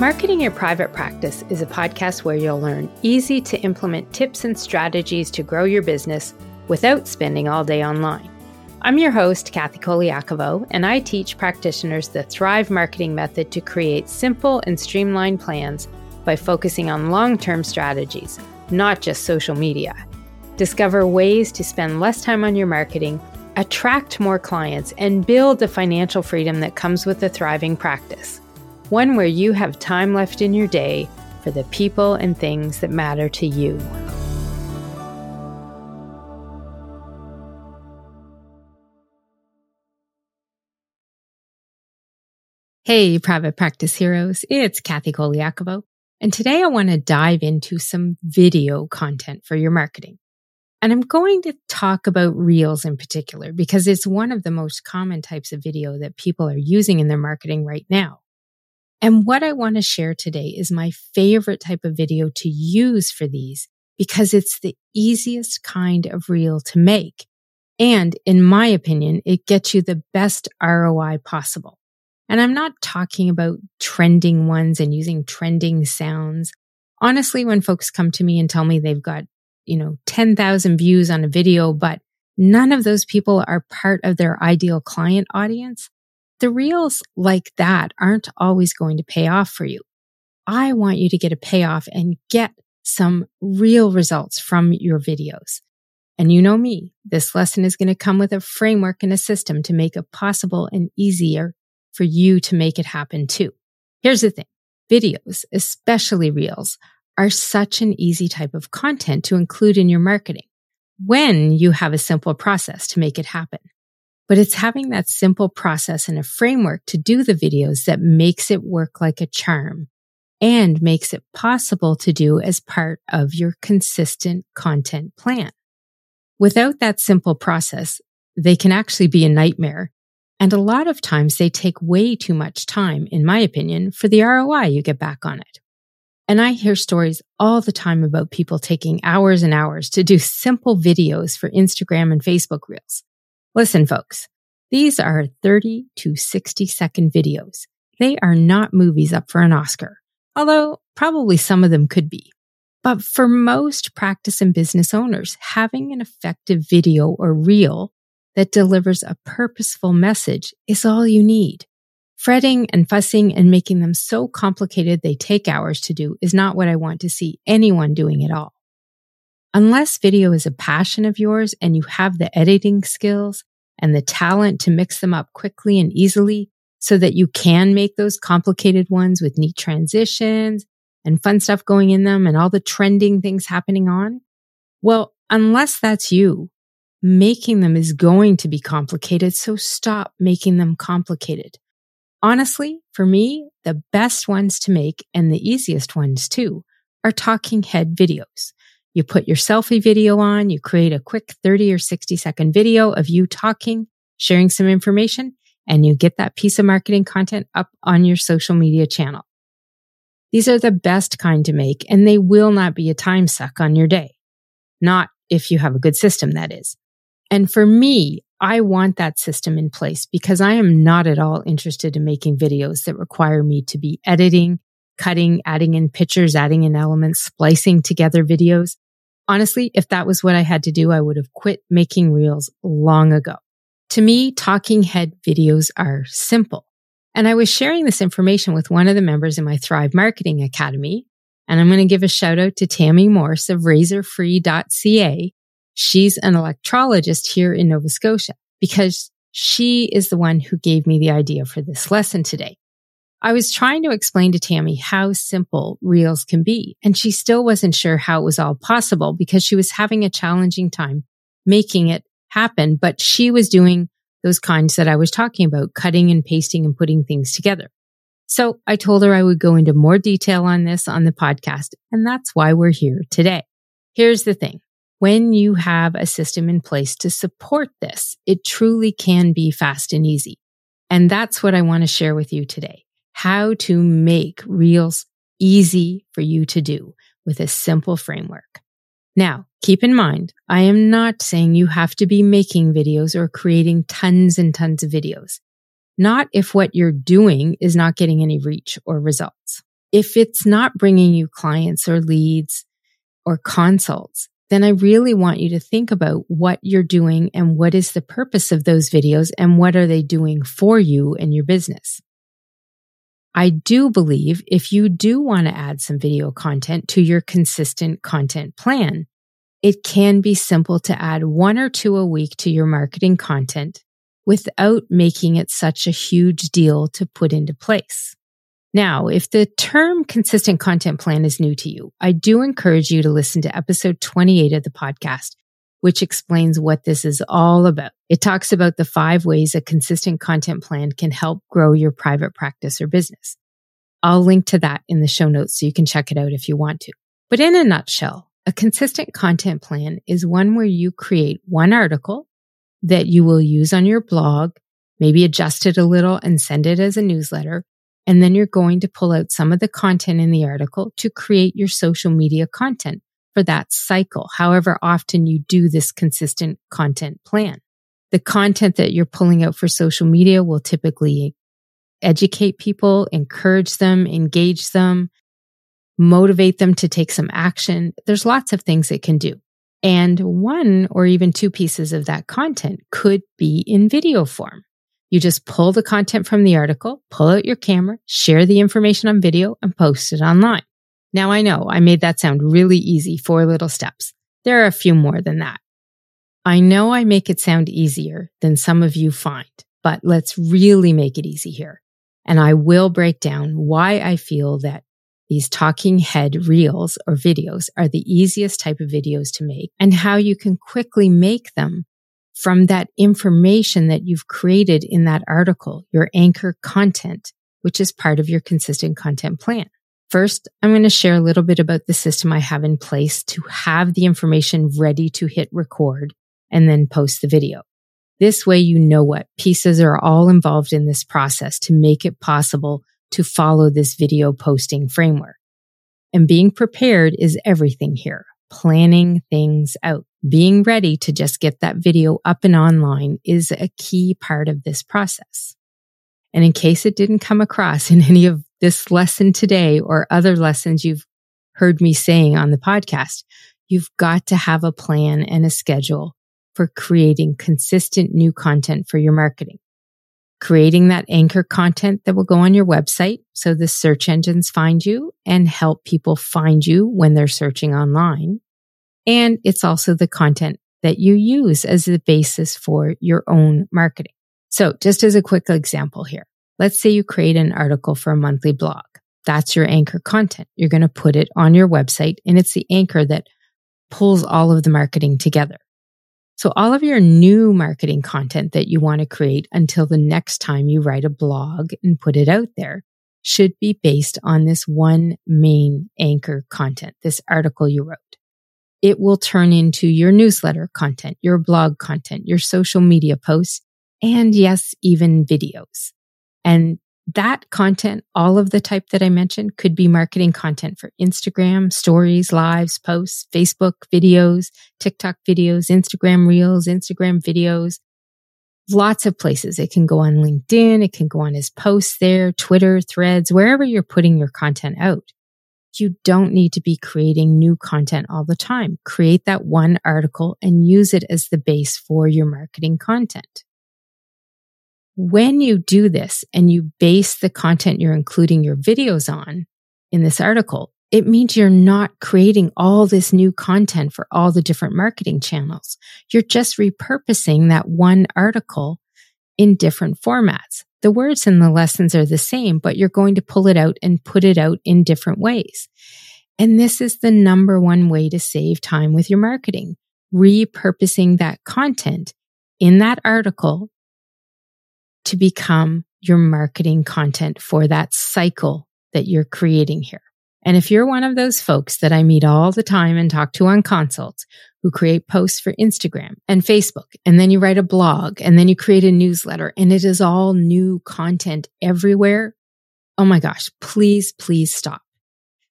Marketing Your Private Practice is a podcast where you'll learn easy to implement tips and strategies to grow your business without spending all day online. I'm your host, Kathy Koliakovo, and I teach practitioners the Thrive marketing method to create simple and streamlined plans by focusing on long term strategies, not just social media. Discover ways to spend less time on your marketing, attract more clients, and build the financial freedom that comes with a thriving practice one where you have time left in your day for the people and things that matter to you. Hey, private practice heroes, it's Kathy Koliakovo, and today I want to dive into some video content for your marketing. And I'm going to talk about reels in particular because it's one of the most common types of video that people are using in their marketing right now. And what I want to share today is my favorite type of video to use for these because it's the easiest kind of reel to make. And in my opinion, it gets you the best ROI possible. And I'm not talking about trending ones and using trending sounds. Honestly, when folks come to me and tell me they've got, you know, 10,000 views on a video, but none of those people are part of their ideal client audience, the reels like that aren't always going to pay off for you. I want you to get a payoff and get some real results from your videos. And you know me, this lesson is going to come with a framework and a system to make it possible and easier for you to make it happen too. Here's the thing. Videos, especially reels, are such an easy type of content to include in your marketing when you have a simple process to make it happen. But it's having that simple process and a framework to do the videos that makes it work like a charm and makes it possible to do as part of your consistent content plan. Without that simple process, they can actually be a nightmare. And a lot of times they take way too much time, in my opinion, for the ROI you get back on it. And I hear stories all the time about people taking hours and hours to do simple videos for Instagram and Facebook Reels. Listen, folks, these are 30 to 60 second videos. They are not movies up for an Oscar, although probably some of them could be. But for most practice and business owners, having an effective video or reel that delivers a purposeful message is all you need. Fretting and fussing and making them so complicated they take hours to do is not what I want to see anyone doing at all. Unless video is a passion of yours and you have the editing skills and the talent to mix them up quickly and easily so that you can make those complicated ones with neat transitions and fun stuff going in them and all the trending things happening on. Well, unless that's you, making them is going to be complicated. So stop making them complicated. Honestly, for me, the best ones to make and the easiest ones too are talking head videos. You put your selfie video on, you create a quick 30 or 60 second video of you talking, sharing some information, and you get that piece of marketing content up on your social media channel. These are the best kind to make, and they will not be a time suck on your day. Not if you have a good system, that is. And for me, I want that system in place because I am not at all interested in making videos that require me to be editing, cutting, adding in pictures, adding in elements, splicing together videos. Honestly, if that was what I had to do, I would have quit making reels long ago. To me, talking head videos are simple. And I was sharing this information with one of the members in my Thrive Marketing Academy. And I'm going to give a shout out to Tammy Morse of razorfree.ca. She's an electrologist here in Nova Scotia because she is the one who gave me the idea for this lesson today. I was trying to explain to Tammy how simple reels can be, and she still wasn't sure how it was all possible because she was having a challenging time making it happen, but she was doing those kinds that I was talking about, cutting and pasting and putting things together. So I told her I would go into more detail on this on the podcast, and that's why we're here today. Here's the thing. When you have a system in place to support this, it truly can be fast and easy. And that's what I want to share with you today how to make reels easy for you to do with a simple framework. Now, keep in mind, I am not saying you have to be making videos or creating tons and tons of videos. Not if what you're doing is not getting any reach or results. If it's not bringing you clients or leads or consults, then I really want you to think about what you're doing and what is the purpose of those videos and what are they doing for you and your business. I do believe if you do want to add some video content to your consistent content plan, it can be simple to add one or two a week to your marketing content without making it such a huge deal to put into place. Now, if the term consistent content plan is new to you, I do encourage you to listen to episode 28 of the podcast, which explains what this is all about. It talks about the five ways a consistent content plan can help grow your private practice or business. I'll link to that in the show notes so you can check it out if you want to. But in a nutshell, a consistent content plan is one where you create one article that you will use on your blog, maybe adjust it a little and send it as a newsletter. And then you're going to pull out some of the content in the article to create your social media content for that cycle, however often you do this consistent content plan. The content that you're pulling out for social media will typically educate people, encourage them, engage them, motivate them to take some action. There's lots of things it can do. And one or even two pieces of that content could be in video form. You just pull the content from the article, pull out your camera, share the information on video and post it online. Now I know I made that sound really easy, four little steps. There are a few more than that. I know I make it sound easier than some of you find, but let's really make it easy here. And I will break down why I feel that these talking head reels or videos are the easiest type of videos to make and how you can quickly make them from that information that you've created in that article, your anchor content, which is part of your consistent content plan. First, I'm going to share a little bit about the system I have in place to have the information ready to hit record and then post the video. This way, you know what pieces are all involved in this process to make it possible to follow this video posting framework. And being prepared is everything here. Planning things out. Being ready to just get that video up and online is a key part of this process. And in case it didn't come across in any of this lesson today or other lessons you've heard me saying on the podcast, you've got to have a plan and a schedule for creating consistent new content for your marketing creating that anchor content that will go on your website so the search engines find you and help people find you when they're searching online. And it's also the content that you use as the basis for your own marketing. So just as a quick example here, let's say you create an article for a monthly blog. That's your anchor content. You're going to put it on your website and it's the anchor that pulls all of the marketing together. So all of your new marketing content that you want to create until the next time you write a blog and put it out there should be based on this one main anchor content, this article you wrote. It will turn into your newsletter content, your blog content, your social media posts, and yes, even videos. And that content, all of the type that I mentioned could be marketing content for Instagram, stories, lives, posts, Facebook videos, TikTok videos, Instagram reels, Instagram videos, lots of places. It can go on LinkedIn. It can go on as posts there, Twitter, threads, wherever you're putting your content out. You don't need to be creating new content all the time. Create that one article and use it as the base for your marketing content. When you do this and you base the content you're including your videos on in this article, it means you're not creating all this new content for all the different marketing channels. You're just repurposing that one article in different formats. The words and the lessons are the same, but you're going to pull it out and put it out in different ways. And this is the number one way to save time with your marketing, repurposing that content in that article to become your marketing content for that cycle that you're creating here. And if you're one of those folks that I meet all the time and talk to on consults who create posts for Instagram and Facebook, and then you write a blog and then you create a newsletter and it is all new content everywhere. Oh my gosh, please, please stop.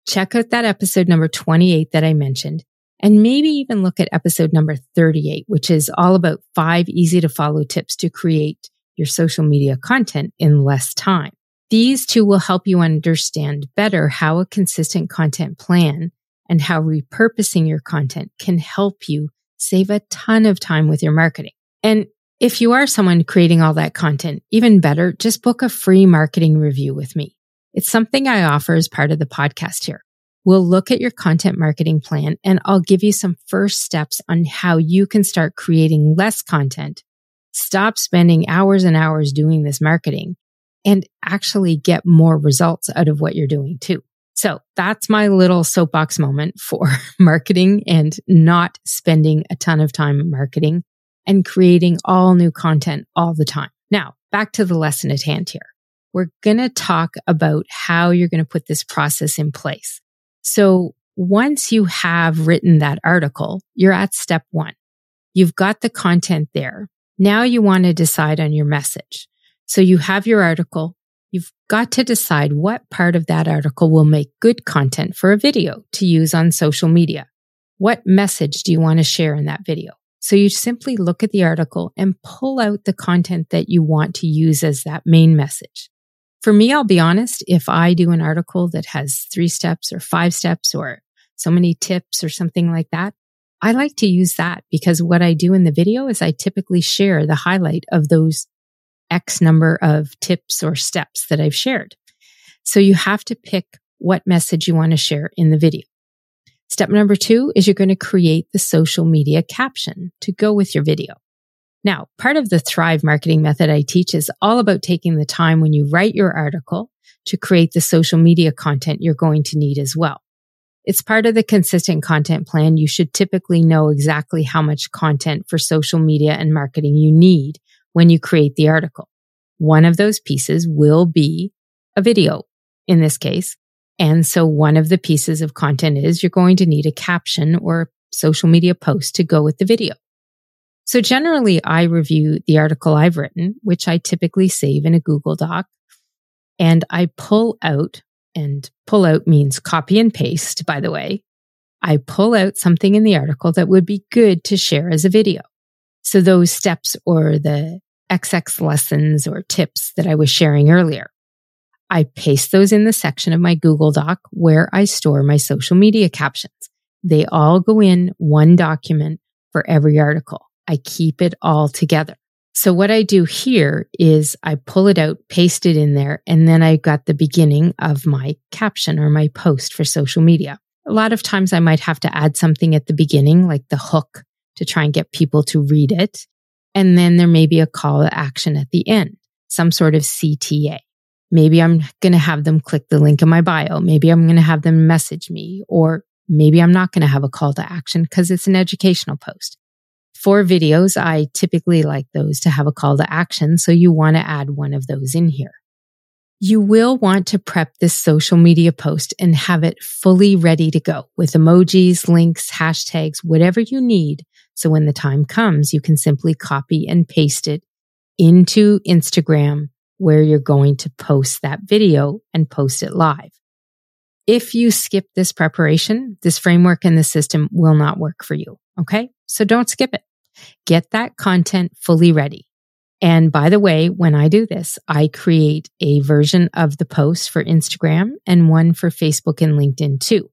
Check out that episode number 28 that I mentioned and maybe even look at episode number 38, which is all about five easy to follow tips to create your social media content in less time. These two will help you understand better how a consistent content plan and how repurposing your content can help you save a ton of time with your marketing. And if you are someone creating all that content, even better, just book a free marketing review with me. It's something I offer as part of the podcast here. We'll look at your content marketing plan and I'll give you some first steps on how you can start creating less content, stop spending hours and hours doing this marketing and actually get more results out of what you're doing too. So that's my little soapbox moment for marketing and not spending a ton of time marketing and creating all new content all the time. Now back to the lesson at hand here. We're going to talk about how you're going to put this process in place. So once you have written that article, you're at step one. You've got the content there. Now you want to decide on your message. So you have your article. You've got to decide what part of that article will make good content for a video to use on social media. What message do you want to share in that video? So you simply look at the article and pull out the content that you want to use as that main message. For me, I'll be honest, if I do an article that has three steps or five steps or so many tips or something like that, I like to use that because what I do in the video is I typically share the highlight of those X number of tips or steps that I've shared. So you have to pick what message you want to share in the video. Step number two is you're going to create the social media caption to go with your video. Now, part of the Thrive marketing method I teach is all about taking the time when you write your article to create the social media content you're going to need as well. It's part of the consistent content plan. You should typically know exactly how much content for social media and marketing you need when you create the article. One of those pieces will be a video in this case. And so one of the pieces of content is you're going to need a caption or social media post to go with the video. So generally I review the article I've written, which I typically save in a Google Doc and I pull out and pull out means copy and paste, by the way. I pull out something in the article that would be good to share as a video. So those steps or the XX lessons or tips that I was sharing earlier. I paste those in the section of my Google Doc where I store my social media captions. They all go in one document for every article. I keep it all together. So what I do here is I pull it out, paste it in there, and then I've got the beginning of my caption or my post for social media. A lot of times I might have to add something at the beginning, like the hook to try and get people to read it. And then there may be a call to action at the end, some sort of CTA. Maybe I'm going to have them click the link in my bio. Maybe I'm going to have them message me or maybe I'm not going to have a call to action because it's an educational post. For videos, I typically like those to have a call to action. So you want to add one of those in here. You will want to prep this social media post and have it fully ready to go with emojis, links, hashtags, whatever you need so when the time comes, you can simply copy and paste it into Instagram where you're going to post that video and post it live. If you skip this preparation, this framework and the system will not work for you. Okay. So don't skip it. Get that content fully ready. And by the way, when I do this, I create a version of the post for Instagram and one for Facebook and LinkedIn too.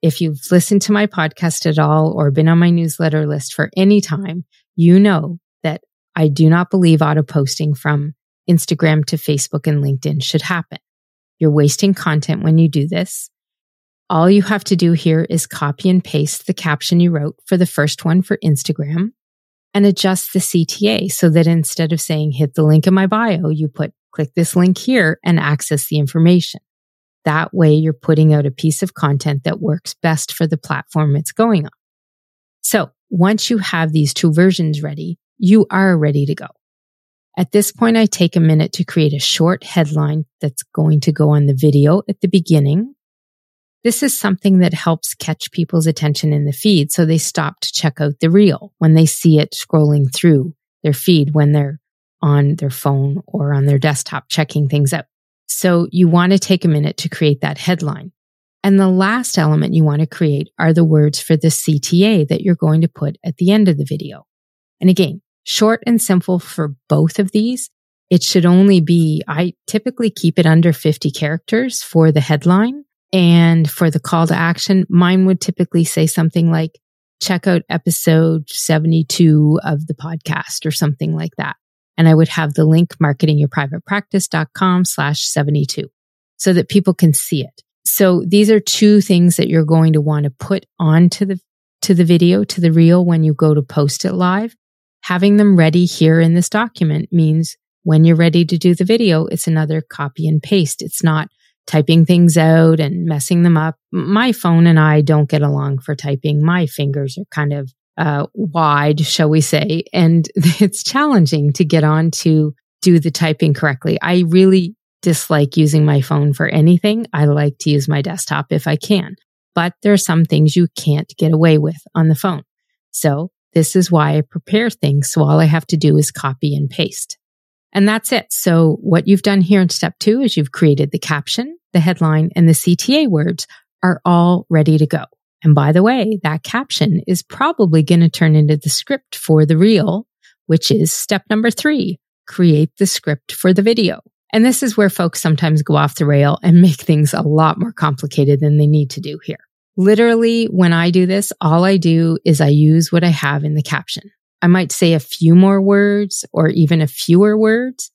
If you've listened to my podcast at all or been on my newsletter list for any time, you know that I do not believe auto posting from Instagram to Facebook and LinkedIn should happen. You're wasting content when you do this. All you have to do here is copy and paste the caption you wrote for the first one for Instagram and adjust the CTA so that instead of saying hit the link in my bio, you put click this link here and access the information. That way you're putting out a piece of content that works best for the platform it's going on. So once you have these two versions ready, you are ready to go. At this point, I take a minute to create a short headline that's going to go on the video at the beginning. This is something that helps catch people's attention in the feed so they stop to check out the reel when they see it scrolling through their feed when they're on their phone or on their desktop checking things out. So you want to take a minute to create that headline. And the last element you want to create are the words for the CTA that you're going to put at the end of the video. And again, short and simple for both of these. it should only be, I typically keep it under 50 characters for the headline. And for the call to action, mine would typically say something like, check out episode 72 of the podcast or something like that. And I would have the link marketingyourprivatepractice.com slash 72 so that people can see it. So these are two things that you're going to want to put onto the, to the video, to the reel when you go to post it live. Having them ready here in this document means when you're ready to do the video, it's another copy and paste. It's not typing things out and messing them up. My phone and I don't get along for typing. My fingers are kind of uh, wide, shall we say, and it's challenging to get on to do the typing correctly. I really dislike using my phone for anything. I like to use my desktop if I can, but there are some things you can't get away with on the phone. So this is why I prepare things. So all I have to do is copy and paste. And that's it. So what you've done here in step two is you've created the caption, the headline, and the CTA words are all ready to go. And by the way, that caption is probably going to turn into the script for the reel, which is step number three, create the script for the video. And this is where folks sometimes go off the rail and make things a lot more complicated than they need to do here. Literally, when I do this, all I do is I use what I have in the caption. I might say a few more words or even a fewer words,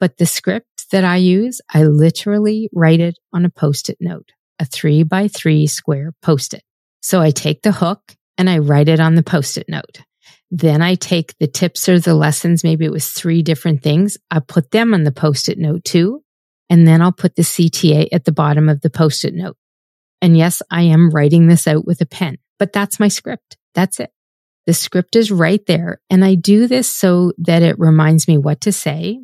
but the script that I use, I literally write it on a post-it note, a three by three square post-it. So I take the hook and I write it on the post-it note. Then I take the tips or the lessons. Maybe it was three different things. I put them on the post-it note too. And then I'll put the CTA at the bottom of the post-it note. And yes, I am writing this out with a pen, but that's my script. That's it. The script is right there. And I do this so that it reminds me what to say.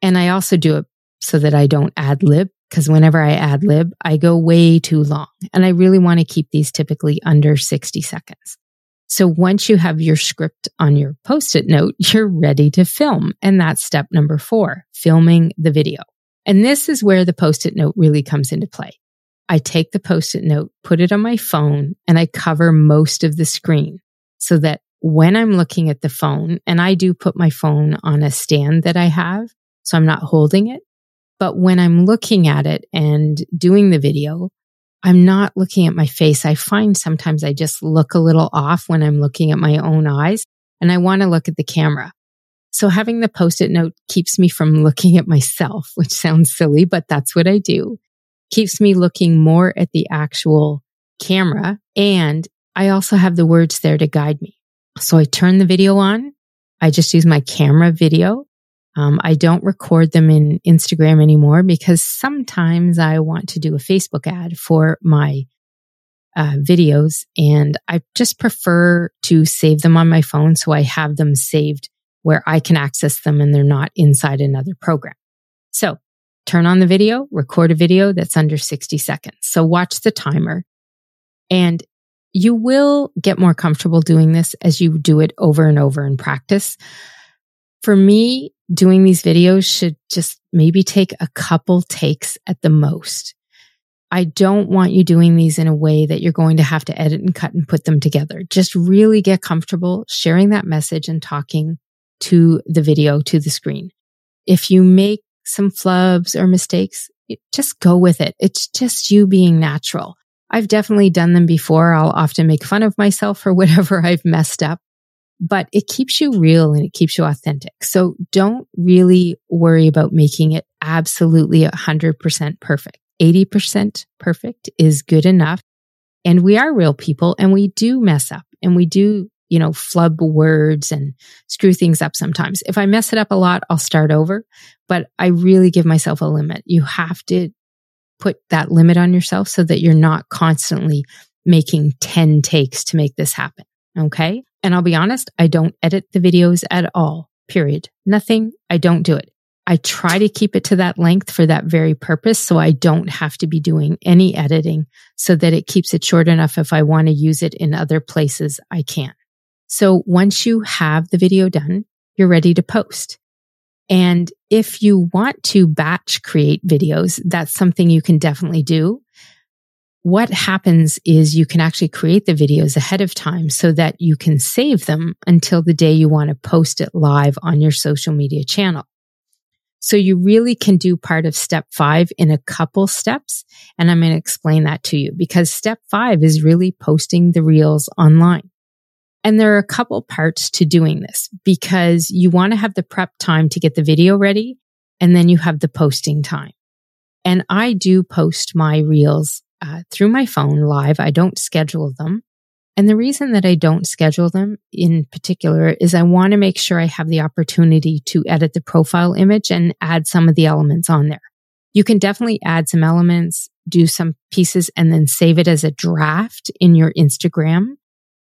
And I also do it so that I don't ad lib because whenever I ad lib, I go way too long and I really want to keep these typically under 60 seconds. So once you have your script on your post it note, you're ready to film. And that's step number four, filming the video. And this is where the post it note really comes into play. I take the post it note, put it on my phone, and I cover most of the screen so that when I'm looking at the phone, and I do put my phone on a stand that I have, so I'm not holding it. But when I'm looking at it and doing the video, I'm not looking at my face. I find sometimes I just look a little off when I'm looking at my own eyes and I want to look at the camera. So having the post-it note keeps me from looking at myself, which sounds silly, but that's what I do. Keeps me looking more at the actual camera and I also have the words there to guide me. So I turn the video on. I just use my camera video. Um, I don't record them in Instagram anymore because sometimes I want to do a Facebook ad for my uh, videos and I just prefer to save them on my phone so I have them saved where I can access them and they're not inside another program. So turn on the video, record a video that's under 60 seconds. So watch the timer and you will get more comfortable doing this as you do it over and over in practice. For me, doing these videos should just maybe take a couple takes at the most. I don't want you doing these in a way that you're going to have to edit and cut and put them together. Just really get comfortable sharing that message and talking to the video, to the screen. If you make some flubs or mistakes, just go with it. It's just you being natural. I've definitely done them before. I'll often make fun of myself for whatever I've messed up, but it keeps you real and it keeps you authentic. So don't really worry about making it absolutely 100% perfect. 80% perfect is good enough. And we are real people and we do mess up and we do, you know, flub words and screw things up sometimes. If I mess it up a lot, I'll start over, but I really give myself a limit. You have to put that limit on yourself so that you're not constantly making 10 takes to make this happen. Okay. And I'll be honest, I don't edit the videos at all, period. Nothing. I don't do it. I try to keep it to that length for that very purpose. So I don't have to be doing any editing so that it keeps it short enough. If I want to use it in other places, I can. So once you have the video done, you're ready to post. And if you want to batch create videos, that's something you can definitely do. What happens is you can actually create the videos ahead of time so that you can save them until the day you want to post it live on your social media channel. So you really can do part of step five in a couple steps. And I'm going to explain that to you because step five is really posting the reels online. And there are a couple parts to doing this because you want to have the prep time to get the video ready and then you have the posting time. And I do post my reels uh, through my phone live. I don't schedule them. And the reason that I don't schedule them in particular is I want to make sure I have the opportunity to edit the profile image and add some of the elements on there. You can definitely add some elements, do some pieces, and then save it as a draft in your Instagram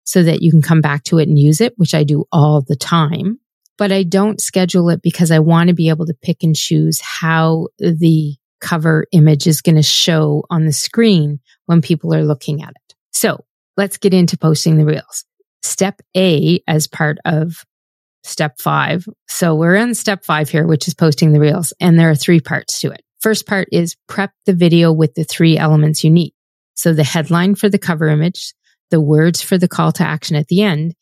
so that you can come back to it and use it, which I do all the time. But I don't schedule it because I want to be able to pick and choose how the cover image is going to show on the screen when people are looking at it. So let's get into posting the reels. Step A as part of step five. So we're in step five here, which is posting the reels. And there are three parts to it. First part is prep the video with the three elements you need. So the headline for the cover image, the words for the call to action at the end.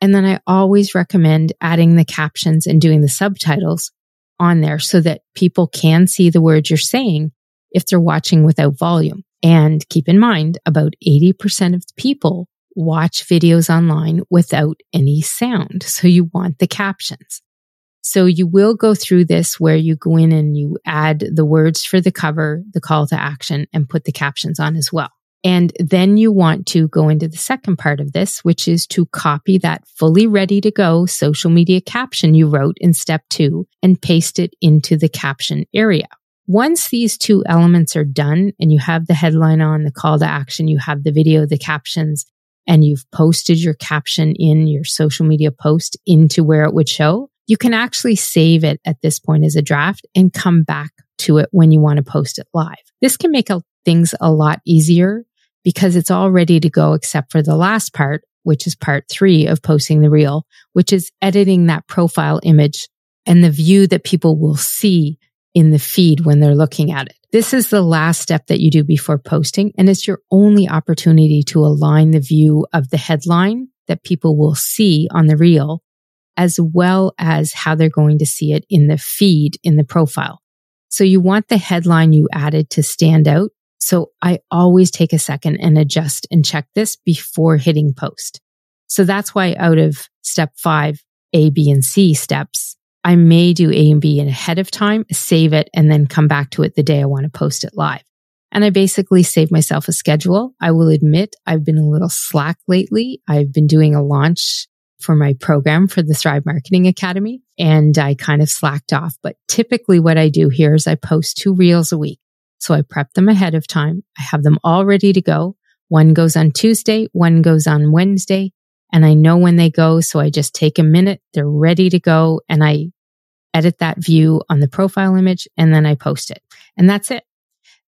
And then I always recommend adding the captions and doing the subtitles on there so that people can see the words you're saying if they're watching without volume. And keep in mind, about 80% of people watch videos online without any sound. So you want the captions. So you will go through this where you go in and you add the words for the cover, the call to action, and put the captions on as well. And then you want to go into the second part of this, which is to copy that fully ready to go social media caption you wrote in step two and paste it into the caption area. Once these two elements are done and you have the headline on, the call to action, you have the video, the captions, and you've posted your caption in your social media post into where it would show, you can actually save it at this point as a draft and come back to it when you want to post it live. This can make things a lot easier because it's all ready to go except for the last part, which is part three of posting the reel, which is editing that profile image and the view that people will see in the feed when they're looking at it. This is the last step that you do before posting, and it's your only opportunity to align the view of the headline that people will see on the reel, as well as how they're going to see it in the feed in the profile. So you want the headline you added to stand out. So I always take a second and adjust and check this before hitting post. So that's why out of step five, A, B, and C steps, I may do A and B ahead of time, save it, and then come back to it the day I want to post it live. And I basically save myself a schedule. I will admit I've been a little slack lately. I've been doing a launch for my program for the Thrive Marketing Academy and I kind of slacked off. But typically what I do here is I post two reels a week. So I prep them ahead of time. I have them all ready to go. One goes on Tuesday, one goes on Wednesday, and I know when they go. So I just take a minute. They're ready to go and I edit that view on the profile image and then I post it. And that's it.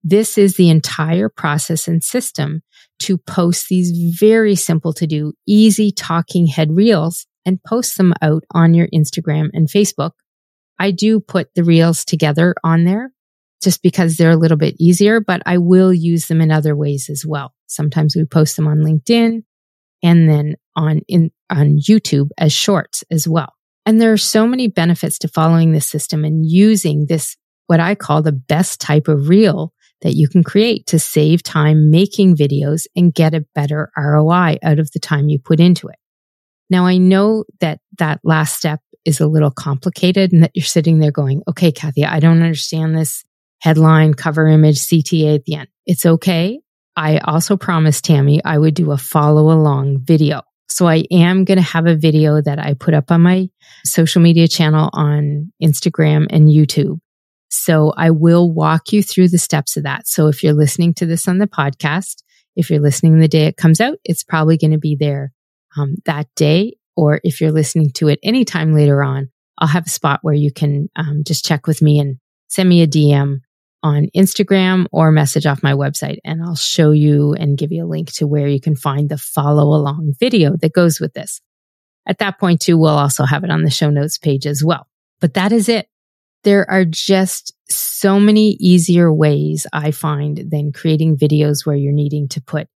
This is the entire process and system to post these very simple to do, easy talking head reels and post them out on your Instagram and Facebook. I do put the reels together on there just because they're a little bit easier, but I will use them in other ways as well. Sometimes we post them on LinkedIn and then on in, on YouTube as shorts as well. And there are so many benefits to following this system and using this, what I call the best type of reel that you can create to save time making videos and get a better ROI out of the time you put into it. Now, I know that that last step is a little complicated and that you're sitting there going, okay, Kathy, I don't understand this headline, cover image, CTA at the end. It's okay. I also promised Tammy I would do a follow along video. So I am going to have a video that I put up on my social media channel on Instagram and YouTube. So I will walk you through the steps of that. So if you're listening to this on the podcast, if you're listening the day it comes out, it's probably going to be there um, that day. Or if you're listening to it anytime later on, I'll have a spot where you can um, just check with me and send me a DM on Instagram or message off my website and I'll show you and give you a link to where you can find the follow along video that goes with this. At that point too, we'll also have it on the show notes page as well. But that is it. There are just so many easier ways I find than creating videos where you're needing to put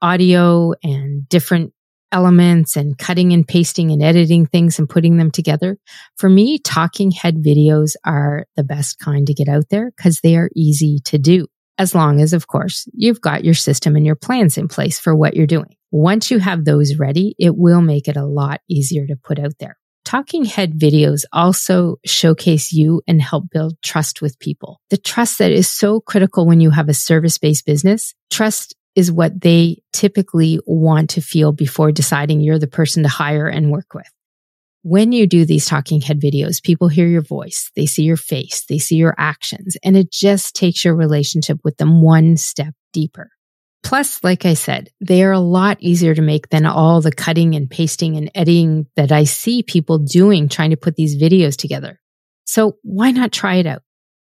audio and different elements and cutting and pasting and editing things and putting them together. For me, talking head videos are the best kind to get out there because they are easy to do. As long as, of course, you've got your system and your plans in place for what you're doing. Once you have those ready, it will make it a lot easier to put out there. Talking head videos also showcase you and help build trust with people. The trust that is so critical when you have a service based business. Trust is what they typically want to feel before deciding you're the person to hire and work with. When you do these talking head videos, people hear your voice, they see your face, they see your actions, and it just takes your relationship with them one step deeper. Plus, like I said, they are a lot easier to make than all the cutting and pasting and editing that I see people doing trying to put these videos together. So why not try it out?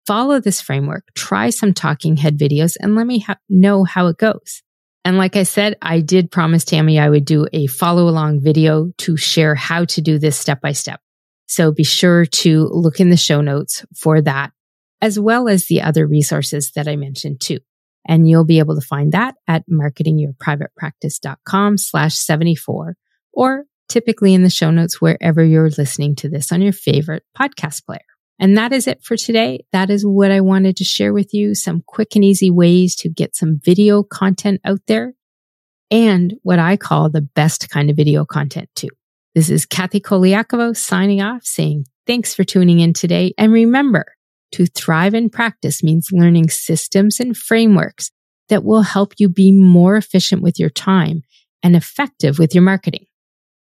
Follow this framework, try some talking head videos and let me ha- know how it goes. And like I said, I did promise Tammy I would do a follow along video to share how to do this step by step. So be sure to look in the show notes for that, as well as the other resources that I mentioned too. And you'll be able to find that at marketingyourprivatepractice.com slash 74 or typically in the show notes wherever you're listening to this on your favorite podcast player. And that is it for today. That is what I wanted to share with you. Some quick and easy ways to get some video content out there and what I call the best kind of video content too. This is Kathy Koliakovo signing off saying thanks for tuning in today. And remember to thrive in practice means learning systems and frameworks that will help you be more efficient with your time and effective with your marketing.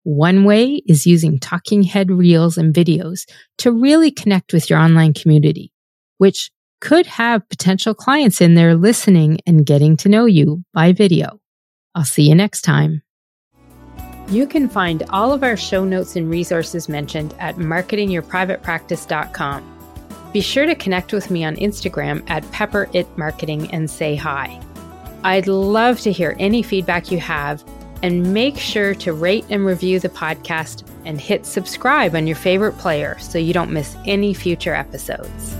One way is using talking head reels and videos to really connect with your online community, which could have potential clients in there listening and getting to know you by video. I'll see you next time. You can find all of our show notes and resources mentioned at marketingyourprivatepractice.com. Be sure to connect with me on Instagram at pepperitmarketing and say hi. I'd love to hear any feedback you have and make sure to rate and review the podcast and hit subscribe on your favorite player so you don't miss any future episodes.